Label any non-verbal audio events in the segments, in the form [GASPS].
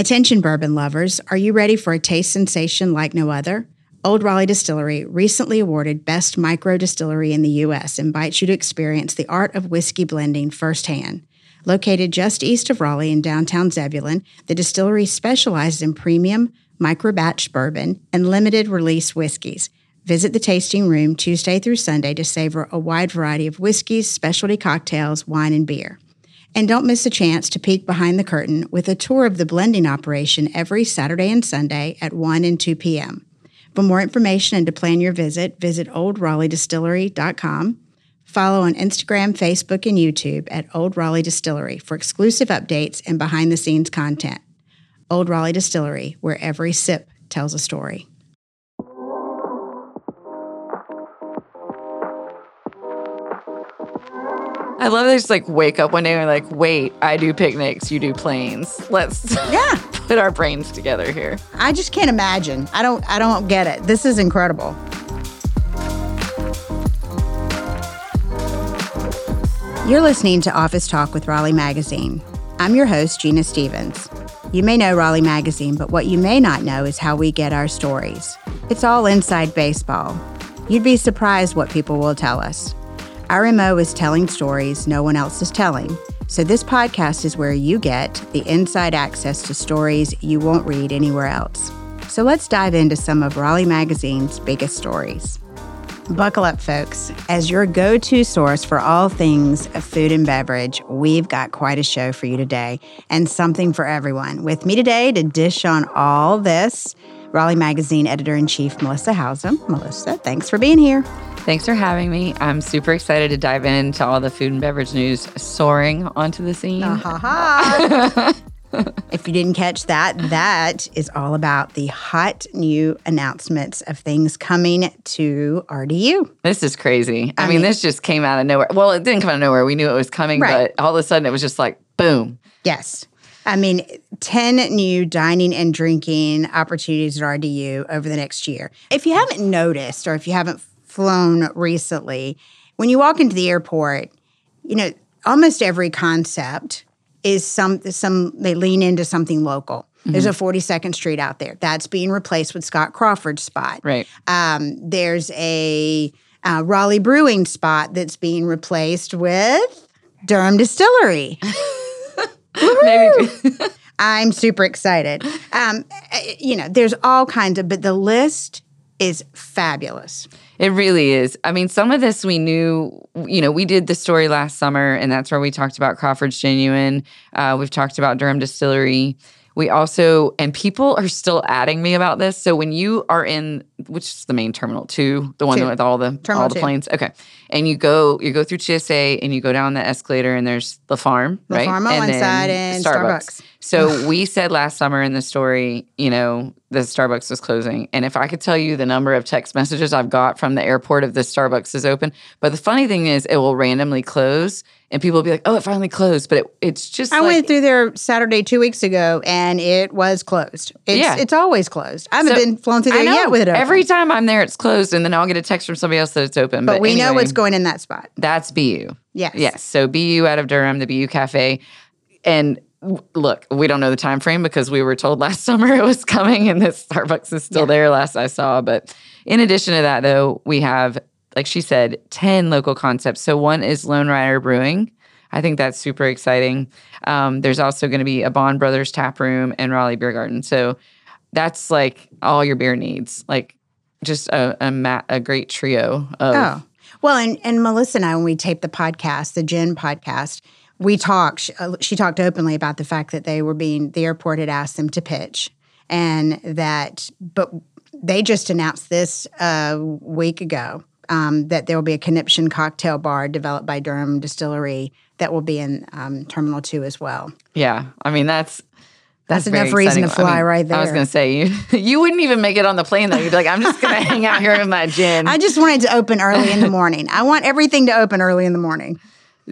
Attention, bourbon lovers, are you ready for a taste sensation like no other? Old Raleigh Distillery, recently awarded Best Micro Distillery in the U.S., invites you to experience the art of whiskey blending firsthand. Located just east of Raleigh in downtown Zebulon, the distillery specializes in premium, micro batch bourbon, and limited release whiskeys. Visit the tasting room Tuesday through Sunday to savor a wide variety of whiskeys, specialty cocktails, wine, and beer. And don't miss a chance to peek behind the curtain with a tour of the blending operation every Saturday and Sunday at 1 and 2 p.m. For more information and to plan your visit, visit oldraleighDistillery.com. Follow on Instagram, Facebook, and YouTube at Old Raleigh Distillery for exclusive updates and behind the scenes content. Old Raleigh Distillery, where every sip tells a story. I love they just like wake up one day and like, wait, I do picnics, you do planes. Let's [LAUGHS] Yeah. put our brains together here. I just can't imagine. I don't I don't get it. This is incredible. You're listening to Office Talk with Raleigh Magazine. I'm your host, Gina Stephens. You may know Raleigh Magazine, but what you may not know is how we get our stories. It's all inside baseball. You'd be surprised what people will tell us. Our MO is telling stories no one else is telling. So, this podcast is where you get the inside access to stories you won't read anywhere else. So, let's dive into some of Raleigh Magazine's biggest stories. Buckle up, folks. As your go to source for all things food and beverage, we've got quite a show for you today and something for everyone. With me today to dish on all this, Raleigh Magazine editor in chief, Melissa Howsam. Melissa, thanks for being here. Thanks for having me. I'm super excited to dive into all the food and beverage news soaring onto the scene. [LAUGHS] If you didn't catch that, that is all about the hot new announcements of things coming to RDU. This is crazy. I, I mean, mean- this just came out of nowhere. Well, it didn't come out of nowhere. We knew it was coming, Right. but all of a sudden it was just like boom. Yes. I mean, 10 new dining and drinking opportunities at RDU over the next year. If you haven't noticed or if you haven't flown recently, when you walk into the airport, you know, almost every concept is some some they lean into something local. There's a 42nd Street out there that's being replaced with Scott Crawford's spot. Right. Um, there's a uh, Raleigh Brewing spot that's being replaced with Durham Distillery. [LAUGHS] Maybe I'm super excited. Um, eh, you know, there's all kinds of, but the list is fabulous. It really is. I mean, some of this we knew, you know, we did the story last summer, and that's where we talked about Crawford's Genuine. Uh, we've talked about Durham Distillery. We also, and people are still adding me about this. So when you are in, which is the main terminal two, the one Two. with all the Terminal all the two. planes, okay, and you go you go through TSA and you go down the escalator, and there's the farm, The right, farm on and one then side and Starbucks. So we said last summer in the story, you know, the Starbucks was closing. And if I could tell you the number of text messages I've got from the airport of the Starbucks is open. But the funny thing is it will randomly close and people will be like, oh, it finally closed. But it, it's just I like, went through there Saturday two weeks ago, and it was closed. It's, Yeah. it's always closed. I haven't So, been flown through I there know. yet with it open. Every time I'm there, it's closed. And then I'll get a text from somebody else that it's open. but But, we know anyway, what's going in that spot. That's Beyu. Yes. Yes. So Beyu out of Durham, the Beyu Cafe. And look, we don't know the time frame because we were told [LAUGHS] last summer it was coming and this Starbucks is still there last I saw. But in addition to that, though, we have, like she said, 10 local concepts. So one is Lonerider Brewing. I think that's super exciting. Um, there's also going to be a Bond Brothers tap room and Raleigh Beer Garden. So that's like all your beer needs. Like just a a, ma- a great trio of Oh. Well, and, and Melissa and I, when we taped the podcast, the Gin podcast, we talked, she, uh, she talked openly about the fact that they were being, the airport had asked them to pitch and that, but they just announced this a week ago um, that there will be a conniption cocktail bar developed by Durham Distillery that will be in um, Terminal 2 as well. Yeah, I mean that's That's very enough reason to exciting. fly right there. I was gonna say you [LAUGHS] you wouldn't even make it on the plane though. You'd be like, I'm just gonna [LAUGHS] hang out here with my gin. I just wanted to open early in the morning. I want everything to open early in the morning.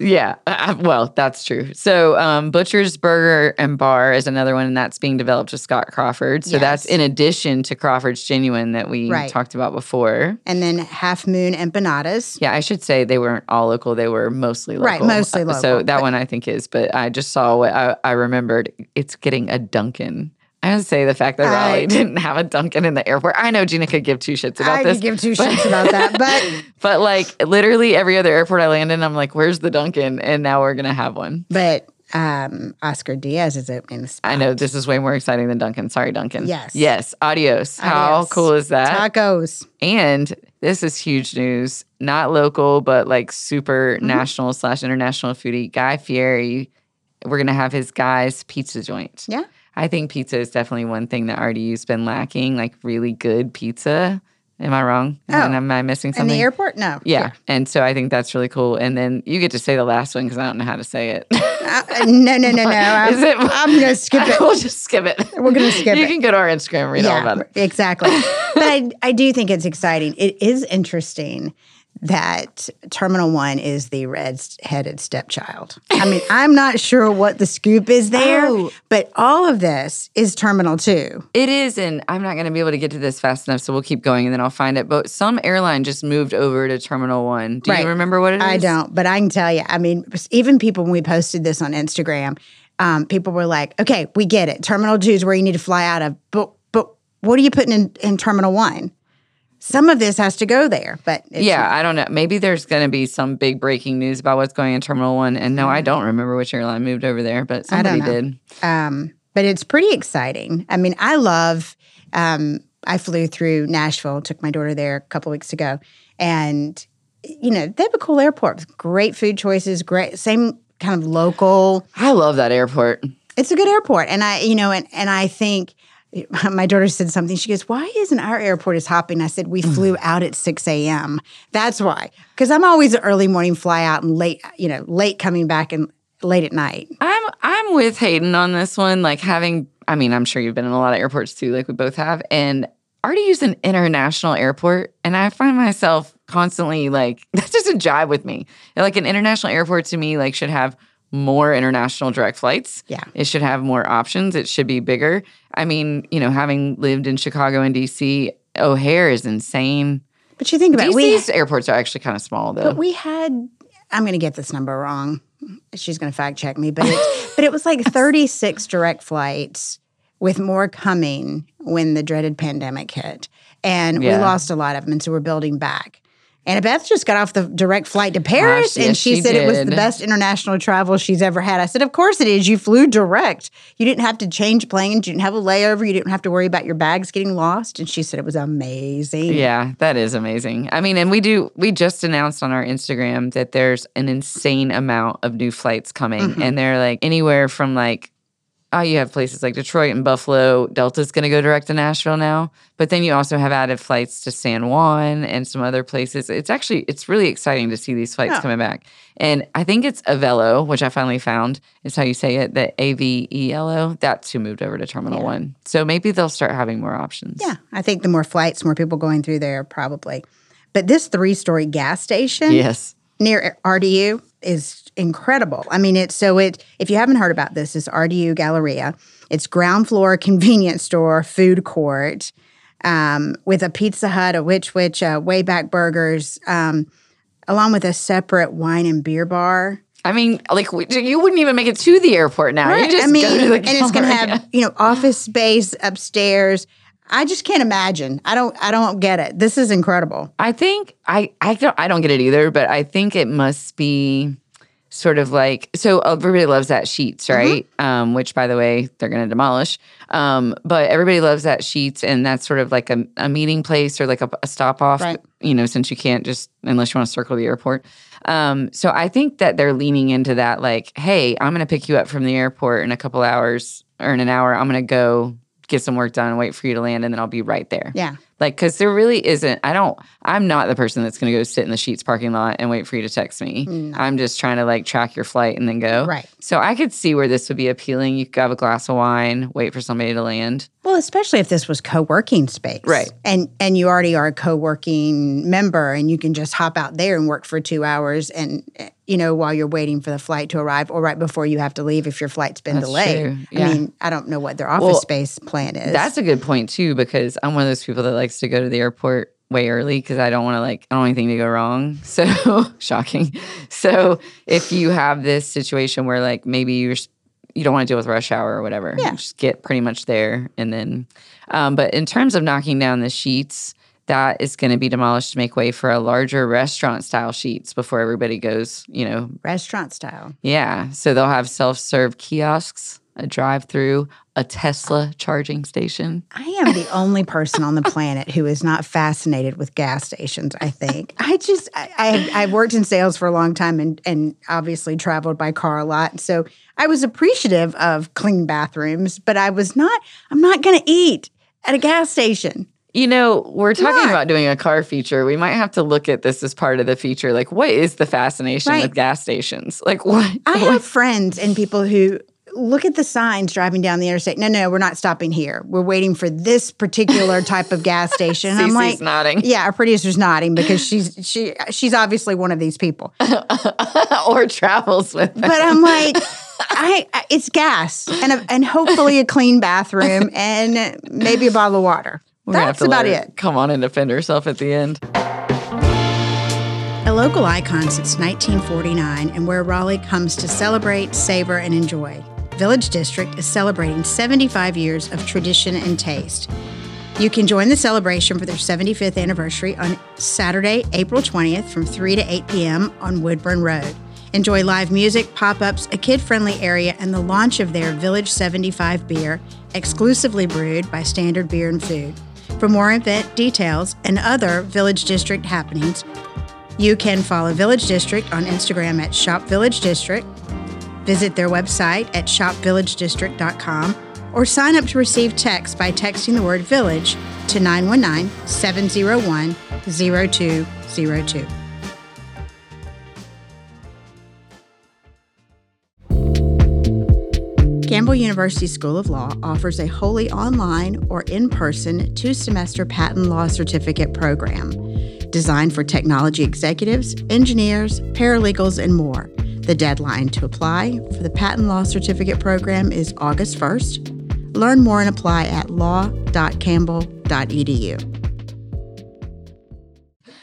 Yeah, uh, well, that's true. So um, Butcher's Burger and Bar is another one, and that's being developed with Scott Crawford. So that's in addition to Crawford's Genuine that we Right. talked about before. And then Half Moon Empanadas. Yeah, I should say they weren't all local; they were mostly local. Right, mostly Uh, local, So that one I think is. But I just saw what I, I remembered. It's getting a Dunkin'. I would say the fact that I- Raleigh didn't have a Dunkin' in the airport. I know Gina could give two shits about this. I this. could give two but- shits about that, but [LAUGHS] But like literally every other airport I land in, I'm like, where's the Dunkin'? And now we're gonna have one. but um, Oscar Diaz is opening the spot. I know this is way more exciting than Dunkin'. Sorry, Dunkin'. Yes. Yes. Adios. How Adios. cool is that? Tacos. And this is huge news. Not local, but like super Mm-hmm. national slash international foodie. Guy Fieri. We're gonna have his guys pizza joint. Yeah. I think pizza is definitely one thing that RDU's been lacking, like really good pizza. Am I wrong? Oh. And am I missing something? In the airport? No. yeah. And so I think that's really cool. And then you get to say the last one because I don't know how to say it. Uh, no, no, no, no. [LAUGHS] I'm, Is it- I'm going to skip it. we'll just skip it. We're gonna skip you it. You can go to our Instagram and read all about it. exactly. but I, I do think it's exciting. It is interesting that Terminal One is the red-headed stepchild. I mean, [LAUGHS] I'm not sure what the scoop is there, Oh. but all of this is Terminal Two. It is, and I'm not going to be able to get to this fast enough, so we'll keep going and then I'll find it. But some airline just moved over to Terminal One. Do Right. you remember what it is? I don't, but I can tell you. I mean, even people when we posted this on Instagram, um, people were like, "Okay, we get it. Terminal Two is where you need to fly out of, but but what are you putting in, in Terminal One? Some of this has to go there, but it's Yeah, I don't know. Maybe there's going to be some big breaking news about what's going in Terminal One. And no, I don't remember which airline moved over there, but somebody did. um, but it's pretty exciting. I mean, I love. Um, I flew through Nashville, took my daughter there a couple weeks ago, and you know they have a cool airport, with great food choices, great same kind of local. I love that airport. It's a good airport, and I, you know, and and I think [LAUGHS] my daughter said something. She goes, "Why isn't our airport as hopping?" I said, "We flew mm. out at six a.m. That's why, because I'm always an early morning fly out and late, you know, late coming back and late at night." I'm I'm with Hayden on this one. Like having, I mean, I'm sure you've been in a lot of airports too, like we both have, and already used an international airport, and I find myself constantly like [LAUGHS] that doesn't jive with me. Like an international airport to me, like should have more international direct flights. Yeah. It should have more options. It should be bigger. I mean, you know, having lived in Chicago and DC, O'Hare is insane. But you think about it, we DC's airports are actually kind of small though. But we had I'm going to get this number wrong. She's going to fact check me, but it, [LAUGHS] but it was like 36 direct flights with more coming when the dreaded pandemic hit. And Yeah. we lost a lot of them and so we're building back. And Beth just got off the direct flight to Paris Gosh, and yes, she, she said it was the best international travel she's ever had. I said, Of course it is. You flew direct. You didn't have to change planes. You didn't have a layover. You didn't have to worry about your bags getting lost. And she said it was amazing. Yeah, that is amazing. I mean, and we do, we just announced on our Instagram that there's an insane amount of new flights coming. Mm-hmm. And they're like anywhere from like, oh, you have places like Detroit and Buffalo. Delta's going to go direct to Nashville now. But then you also have added flights to San Juan and some other places. It's actually, it's really exciting to see these flights Yeah. coming back. And I think it's Avelo, which I finally found is how you say it, the A V E L O. That's who moved over to Terminal Yeah. One. So maybe they'll start having more options. Yeah, I think the more flights, more people going through there, probably. But this three story gas station Yes. near RDU is incredible. I mean, it's so it. If you haven't heard about this, it's RDU Galleria. It's ground floor [LAUGHS] convenience store, food court, um, with a Pizza Hut, a Which Wich, uh, Wayback Burgers, um, along with a separate wine and beer bar. I mean, like you wouldn't even make it to the airport now. You just I mean, go to the and it's going to have you know office space upstairs. I just can't imagine. I don't. I don't get it. This is incredible. I think I I don't I don't get it either, but I think it must be sort of like so everybody loves that Sheetz, right? Um, which by the way they're going to demolish. Um, but everybody loves that Sheetz, and that's sort of like a, a meeting place or like a, a stop off. Right. You know, since you can't just unless you want to circle the airport. Um, so I think that they're leaning into that, like, hey, I'm going to pick you up from the airport in a couple hours or in an hour. I'm going to go get some work done, and wait for you to land, and then I'll be right there. Yeah. Like, because there really isn't, I don't, I'm not the person that's going to go sit in the Sheetz parking lot and wait for you to text me. Mm. I'm just trying to like track your flight and then go. Right. So I could see where this would be appealing. You could have a glass of wine, wait for somebody to land. Well, especially if this was co-working space, Right. And and you already are a co-working member, and you can just hop out there and work for two hours, and you know while you're waiting for the flight to arrive, or right before you have to leave if your flight's been That's delayed. true. Yeah. I mean, I don't know what their office Well, space plan is. That's a good point too, because I'm one of those people that likes to go to the airport way early because I don't want to like, I don't want anything to go wrong. [LAUGHS] So shocking. So if you have this situation where like maybe you're, you don't want to deal with rush hour or whatever. Yeah. Just get pretty much there. And then, um, but in terms of knocking down the Sheetz, that is going to be demolished to make way for a larger restaurant style Sheetz before everybody goes, you know, Restaurant style. yeah. So they'll have self serve kiosks, a drive through, a Tesla charging station. I am the only person on the planet who is not fascinated with gas stations. I think I just I, I I've worked in sales for a long time and and obviously traveled by car a lot. So I was appreciative of clean bathrooms, but I was not. I'm not going to eat at a gas station. You know, we're talking Not. about doing a car feature. We might have to look at this as part of the feature. Like, what is the fascination Right. with gas stations? Like, what? I have friends and people who look at the signs driving down the interstate. No, no, we're not stopping here. We're waiting for this particular type of gas [LAUGHS] station. I'm like, nodding. yeah, our producer's nodding because she's she she's obviously one of these people. [LAUGHS] or travels with them. But I'm like, [LAUGHS] I, I it's gas and a, and hopefully a clean bathroom and maybe a bottle of water. We're That's about it. Come on and defend herself at the end. A local icon since 1949 and where Raleigh comes to celebrate, savor, and enjoy. Village District is celebrating 75 years of tradition and taste. You can join the celebration for their 75th anniversary on Saturday, April 20th from 3 to 8 p.m. on Woodburn Road. Enjoy live music, pop ups, a kid friendly area, and the launch of their Village 75 beer, exclusively brewed by Standard Beer and Food. For more event details and other Village District happenings, you can follow Village District on Instagram at Shop Village District, visit their website at shopvillagedistrict.com, or sign up to receive texts by texting the word village to 919 701 0202. Campbell University School of Law offers a wholly online or in person two semester patent law certificate program designed for technology executives, engineers, paralegals, and more. The deadline to apply for the patent law certificate program is August 1st. Learn more and apply at law.campbell.edu.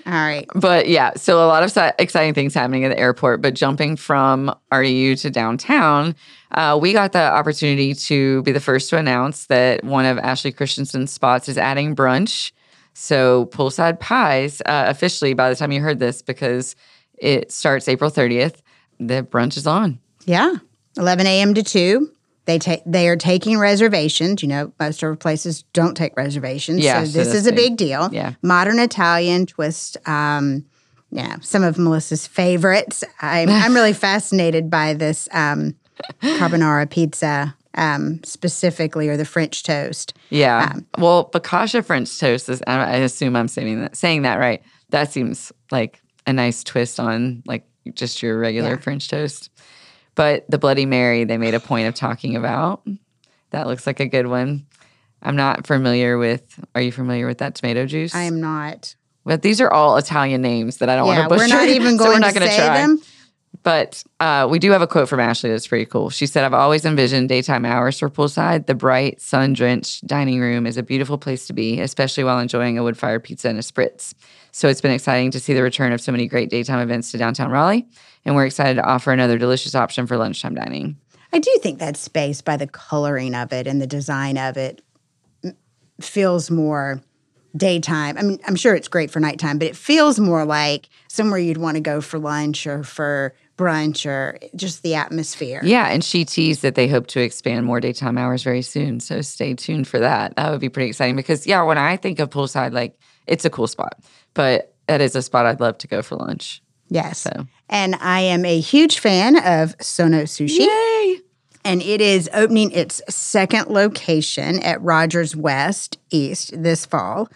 All right. But yeah, so a lot of exciting things happening at the airport. But jumping from RDU to downtown, uh, we got the opportunity to be the first to announce that one of Ashley Christensen's spots is adding brunch. So Poole'side Pies, uh, officially, by the time you heard this, because it starts April 30th, the brunch is on. Yeah, 11 a.m. to 2. They take they are taking reservations. You know, most of our places don't take reservations. Yeah, so so this that's is a big. big deal. Yeah. Modern Italian twist. Um, yeah, some of Melissa's favorites. I'm I'm really [LAUGHS] fascinated by this um, carbonara pizza um, specifically, or the French toast. Yeah. well, Bacasha French toast is, I I assume I'm saying that, saying that right. That seems like a nice twist on like just your regular Yeah. French toast. But the Bloody Mary, they made a point of talking about. That looks like a good one. I'm not familiar with, are you familiar with that tomato juice? I am not. But these are all Italian names that I don't Yeah, want to we're butcher. not [LAUGHS] even so going we're not to say try. them. But uh, we do have a quote from Ashley that's pretty cool. She said, I've always envisioned daytime hours for Poole'side. The bright, sun drenched dining room is a beautiful place to be, especially while enjoying a wood fired pizza and a spritz. So it's been exciting to see the return of so many great daytime events to downtown Raleigh. And we're excited to offer another delicious option for lunchtime dining. I do think that space, by the coloring of it and the design of it, feels more daytime. I mean, I'm sure it's great for nighttime, but it feels more like somewhere you'd want to go for lunch or for brunch or just the atmosphere. Yeah, and she teased that they hope to expand more daytime hours very soon. So stay tuned for that. That would be pretty exciting because, yeah, when I think of Poole'side, like it's a cool spot, but that is a spot I'd love to go for lunch. Yes. So. And I am a huge fan of Sono Sushi. Yay! and it is opening its second location at Rogers West East this fall.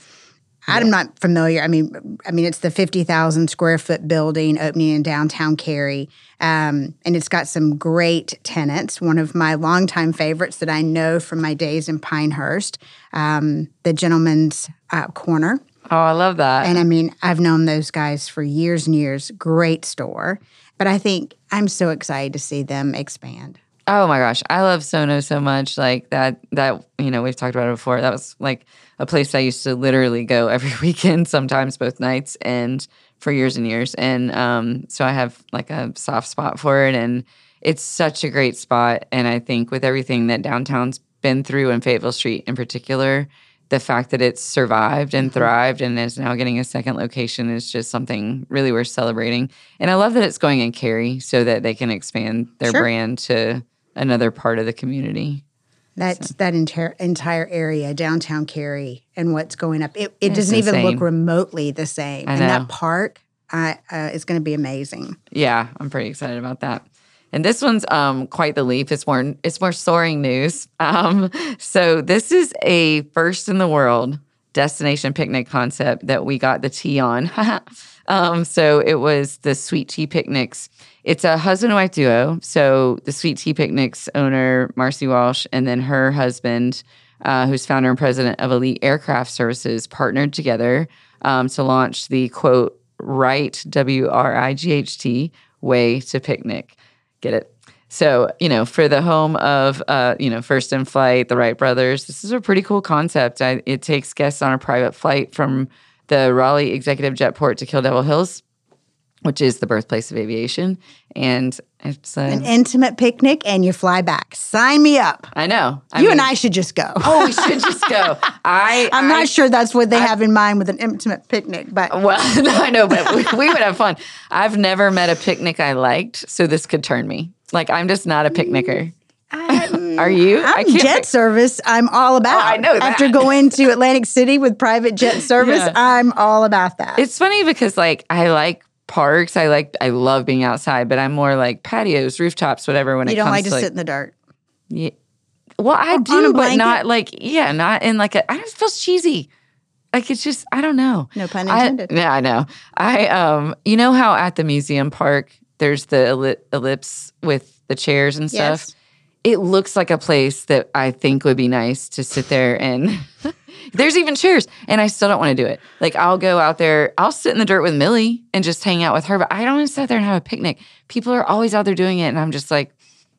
I'm not familiar. I mean, I mean, it's the fifty thousand square foot building opening in downtown Cary, um, and it's got some great tenants. One of my longtime favorites that I know from my days in Pinehurst, um, the Gentleman's uh, Corner. Oh, I love that. And I mean, I've known those guys for years and years. Great store, but I think I'm so excited to see them expand. Oh my gosh, I love Sono so much. Like that that you know, we've talked about it before. That was like a place I used to literally go [LAUGHS] every weekend, sometimes both nights and for years and years. And um so I have like a soft spot for it and it's such a great spot. And I think with everything that downtown's been through and Fayetteville Street in particular, the fact that it's survived and Mm-hmm. thrived and is now getting a second location is just something really worth celebrating. And I love that it's going in Cary so that they can expand their Sure. brand to another part of the community. That's that entire entire area, downtown Cary, and what's going up. It, it doesn't even look remotely the same. I and that park uh, uh, is going to be amazing. Yeah, I'm pretty excited about that. And this one's um, quite the leap. It's more it's more soaring news. Um, so this is a first in the world destination picnic concept that we got the tea on. [LAUGHS] um, so it was the Sweet Tea Picnics. It's a husband and wife duo. So the Sweet Tea Picnics owner Marcy Walsh and then her husband, uh, who's founder and president of Elite Aircraft Services, partnered together um, to launch the quote right W R I G H T way to picnic. Get it? So, you know, for the home of, uh, you know, First in Flight, the Wright brothers, this is a pretty cool concept. I, it takes guests on a private flight from the Raleigh Executive Jetport to Kill Devil Hills, which is the birthplace of aviation. And it's, uh, An intimate picnic, and you fly back. Sign me up. I know. I you mean- and I should just go. Oh, we should just go. [LAUGHS] I, I'm I not sure that's what they have in mind with an intimate picnic, but Well, [LAUGHS] no, I know, but we, we would have fun. I've never met a picnic I liked, so this could turn me. Like I'm just not a picnicker. Are you? I I'm jet service. I'm all about. Oh, I know that. After going to Atlantic City with private jet [LAUGHS] service, Yeah. I'm all about that. It's funny because like I like parks. I like I love being outside, but I'm more like patios, rooftops, whatever. When you it don't comes like to to like, sit in the dark. Yeah. Well, I do, but not like yeah, not in like a. I just feel cheesy. Like it's just I don't know. No pun I, intended. yeah, I know. I um, you know how at the museum park there's the elli- ellipse with the chairs and stuff. Yes. It looks like a place that I think would be nice to sit there and. [LAUGHS] There's even chairs, and I still don't want to do it. Like I'll go out there, I'll sit in the dirt with Millie and just hang out with her, but I don't want to sit there and have a picnic. People are always out there doing it, and I'm just like,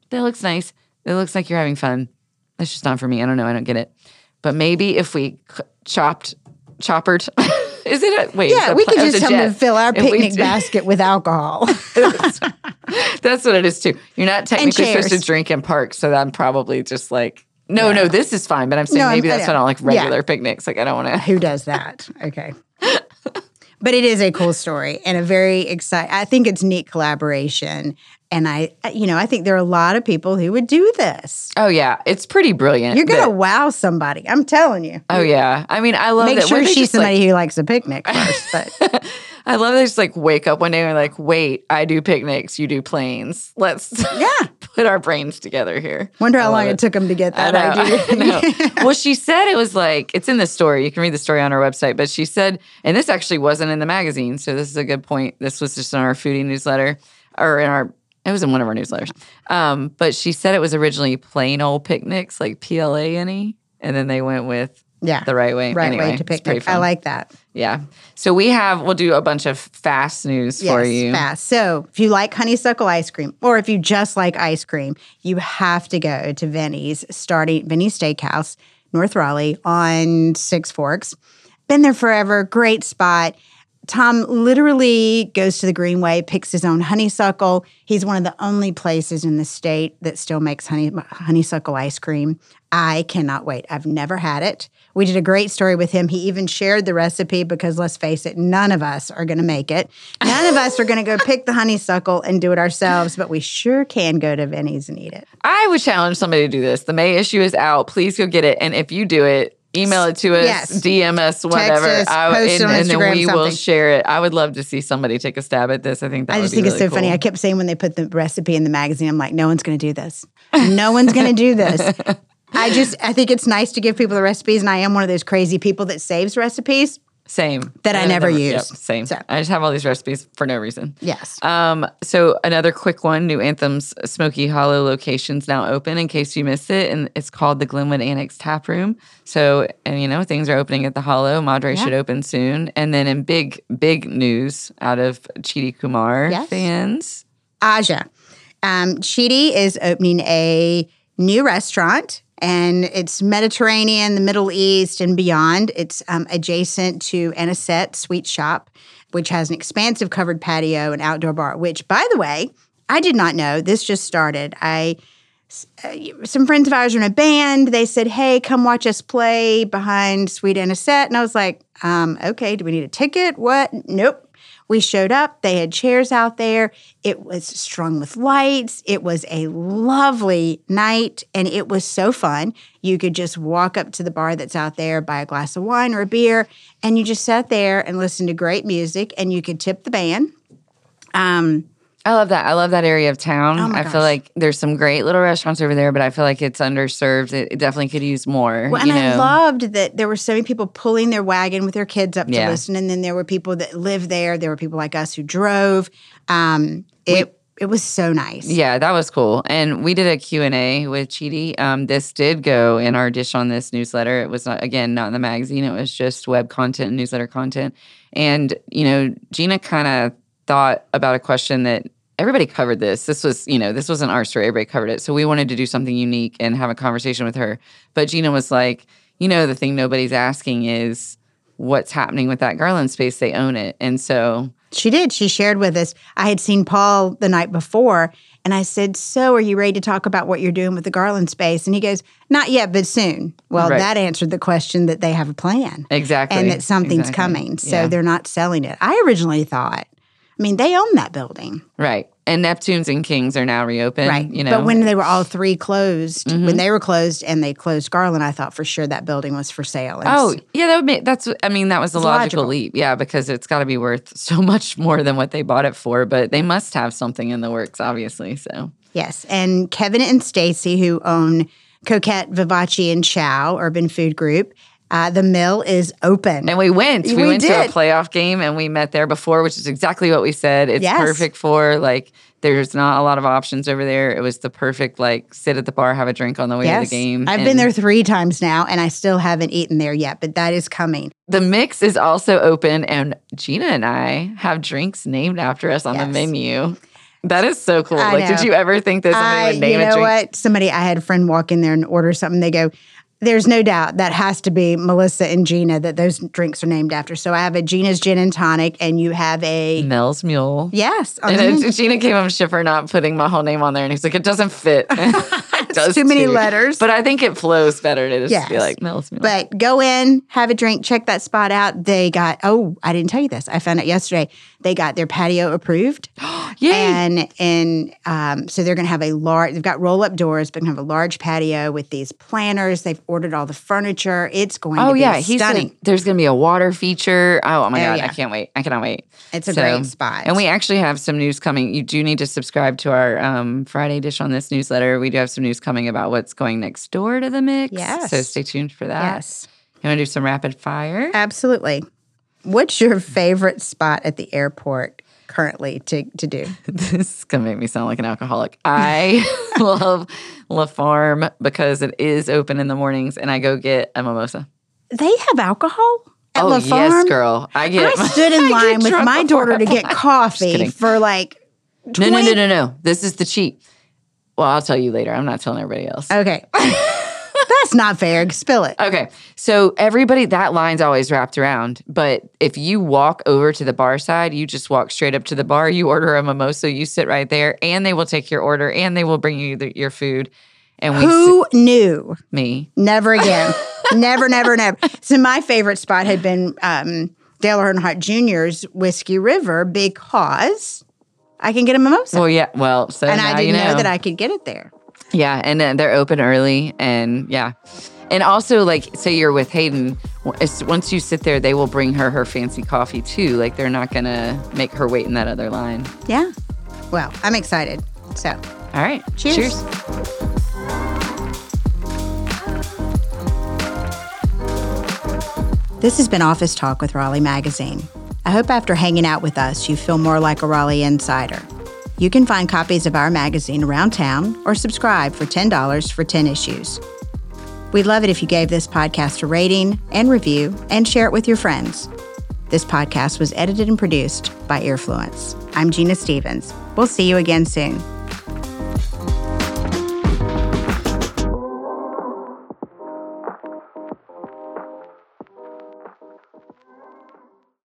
that looks nice. It looks like you're having fun. That's just not for me. I don't know. I don't get it. But maybe if we chopped, choppered, [LAUGHS] is it a wait? Yeah, we pla- could just come jet. and fill our picnic basket with alcohol. [LAUGHS] That's what it is too. You're not technically supposed to drink in parks, so I'm probably just like, no, no, this is fine. But I'm saying No, maybe I that's know. why I don't like Yeah. regular picnics. Like I don't want to. Who does that? Okay. But it is a cool story and a very exciting. I think it's neat collaboration, and I, you know, I think there are a lot of people who would do this. Oh yeah, it's pretty brilliant. You're gonna that- wow somebody. I'm telling you. Oh yeah, I mean, I love Make that. sure What if they she's just, like- somebody who likes a picnic [LAUGHS] first. But I love they just like wake up one day and like, wait, I do picnics, you do planes. Let's [LAUGHS] yeah, put our brains together here. wonder how long love it took them to get that know, idea. [LAUGHS] Well, she said it was like it's in the story. You can read the story on our website. But she said, and this actually wasn't in the magazine, so this is a good point. This was just in our foodie newsletter, or in our. It was in one of our newsletters. Um, but she said it was originally plain old picnics, like P L A N E, and then they went with yeah, the right way. right Anyway, way to picnic. I like that. Yeah. So we have. We'll do a bunch of fast news for you. fast. So if you like honeysuckle ice cream, or if you just like ice cream, you have to go to Vinny's, starting Vinny's Steakhouse, North Raleigh on Six Forks. Been there forever. Great spot. Tom literally goes to the Greenway, picks his own honeysuckle. He's one of the only places in the state that still makes honey, honeysuckle ice cream. I cannot wait. I've never had it. We did a great story with him. He even shared the recipe because let's face it, none of us are going to make it. None of us are going to go pick the honeysuckle and do it ourselves, but we sure can go to Vinny's and eat it. I would challenge somebody to do this. The May issue is out. Please go get it. And if you do it, email it to us, Yes. DM us, whatever. us, I- and, and then we will share it. I would love to see somebody take a stab at this. I think that I just think it's really so funny. I kept saying when they put the recipe in the magazine, I'm like, no one's going to do this. No one's going to do this. [LAUGHS] I just, I think it's nice to give people the recipes, and I am one of those crazy people that saves recipes. Same. That I Yeah, never use. yep, same. So- I just have all these recipes for no reason. Yes. Um, so another quick one, New Anthem's Smoky Hollow location's now open in case you missed it. And it's called the Glenwood Annex Tap Room. So, and you know, things are opening at the Hollow. Madre Yeah. should open soon. And then in big, big news out of Cheetie Kumar Yes. fans. Ajja. Um, Chidi is opening a new restaurant and it's Mediterranean, the Middle East, and beyond. It's um, adjacent to Anisette Sweet Shop, which has an expansive covered patio and outdoor bar, which, by the way, I did not know. This just started. I uh, some friends of ours are in a band. They said, "Hey, come watch us play behind Sweet Anisette," and I was like, um, "Okay, do we need a ticket? What? Nope." We showed up. They had chairs out there. It was strung with lights. It was a lovely night, and it was so fun. You could just walk up to the bar that's out there, buy a glass of wine or a beer, and you just sat there and listened to great music. And you could tip the band. Um, I love that. I love that area of town. Oh I gosh. feel like there's some great little restaurants over there, but I feel like it's underserved. It, it definitely could use more. Well, and I loved that there were so many people pulling their wagon with their kids up to listen, and then there were people that lived there. There were people like us who drove. Um, it it was so nice. Yeah, that was cool. And we did a Q&A with Cheetie. Um, this did go in our Dish on This newsletter. It was, not, again, not in the magazine. It was just web content and newsletter content. And, you know, Gina kind of thought about a question that everybody covered this. This was, you know, this wasn't our story. Everybody covered it. So we wanted to do something unique and have a conversation with her. But Gina was like, you know, the thing nobody's asking is what's happening with that Garland space. They own it. And so She did. She shared with us. I had seen Paul the night before, and I said, "So, are you ready to talk about what you're doing with the Garland space?" And he goes, "Not yet, but soon." Well, Right. that answered the question that they have a plan exactly. and that something's exactly. coming. So Yeah. they're not selling it. I originally thought. I mean, they own that building. Right. And Neptunes and Kings are now reopened. Right. You know. Mm-hmm. but when they were all three closed, when they were closed and they closed Garland, I thought for sure that building was for sale. And Oh, yeah, that would make that's I mean, that was a logical, logical. leap. Yeah, because it's gotta be worth [LAUGHS] so much more than what they bought it for, but they must have something in the works, obviously. So yes. And Kevin and Stacy, who own Coquette, Vivace, and Chow Urban Food Group, uh, the mill is open. and we went. We, We went to a playoff game and we met there before, which is exactly what we said. It's Yes. perfect for like there's not a lot of options over there. It was the perfect like sit at the bar, have a drink on the way to the game. I've been there three times now, and I still haven't eaten there yet, but that is coming. The mix is also open, and Gina and I have drinks named after us on the menu. That is so cool. I like, did you ever think that somebody I, would name you a know drink? what? Somebody, I had a friend walk in there and order something. They go, "There's no doubt that has to be Melissa and Gina that those drinks are named after." So I have a Gina's Gin and Tonic, and you have a Mel's Mule. yes. And the then menu. Gina came up shit for not putting my whole name on there, and he's like, "It doesn't fit. [LAUGHS] [LAUGHS] does too many too." letters. But I think it flows better to just be like. But go in, have a drink, check that spot out. They got, oh, I didn't tell you this. I found out yesterday. They got their patio approved. [GASPS] Yay! And and um, so they're going to have a large. They've got roll up doors, but going to have a large patio with these planters. They've ordered all the furniture. It's going oh to be yeah, stunning. said there's gonna be a water feature. Oh, oh my Oh, god, yeah. I can't wait. I cannot wait. It's a So- great spot. And we actually have some news coming. You do need to subscribe to our um, Friday dish on this newsletter. We do have some news coming about what's going next door to the mix. Yes. So stay tuned for that. yes, You want to do some rapid fire? absolutely. What's your favorite spot at the airport currently to to do? [LAUGHS] this is gonna make me sound like an alcoholic. I [LAUGHS] love La Farm because it is open in the mornings, and I go get a mimosa. They have alcohol at oh La Farm. yes, girl. I get. I [LAUGHS] stood in line with my daughter to get coffee for like No, no, no, no, no. This is the cheap. Well, I'll tell you later. I'm not telling everybody else. Okay. [LAUGHS] That's not fair. Spill it. Okay. So everybody that line's always wrapped around, but if you walk over to the bar side, you just walk straight up to the bar, you order a mimosa, you sit right there, and they will take your order and they will bring you the, your food. And we Who knew? me. Never again. [LAUGHS] never, never, never. So my favorite spot had been um, Dale Earnhardt Jr.'s Whiskey River because I can get a mimosa. Well, yeah. Well, so and I didn't you know. know that I could get it there. Yeah, and then they're open early, and yeah, and also like say you're with Hayden, once you sit there, they will bring her her fancy coffee too. Like they're not gonna make her wait in that other line. Yeah. Well, I'm excited. So All right, Cheers. Cheers. This has been Office Talk with Raleigh Magazine. I hope after hanging out with us, you feel more like a Raleigh insider. You can find copies of our magazine around town or subscribe for $10 for 10 issues. We'd love it if you gave this podcast a rating and review and share it with your friends. This podcast was edited and produced by Earfluence. I'm Gina Stephens. We'll see you again soon.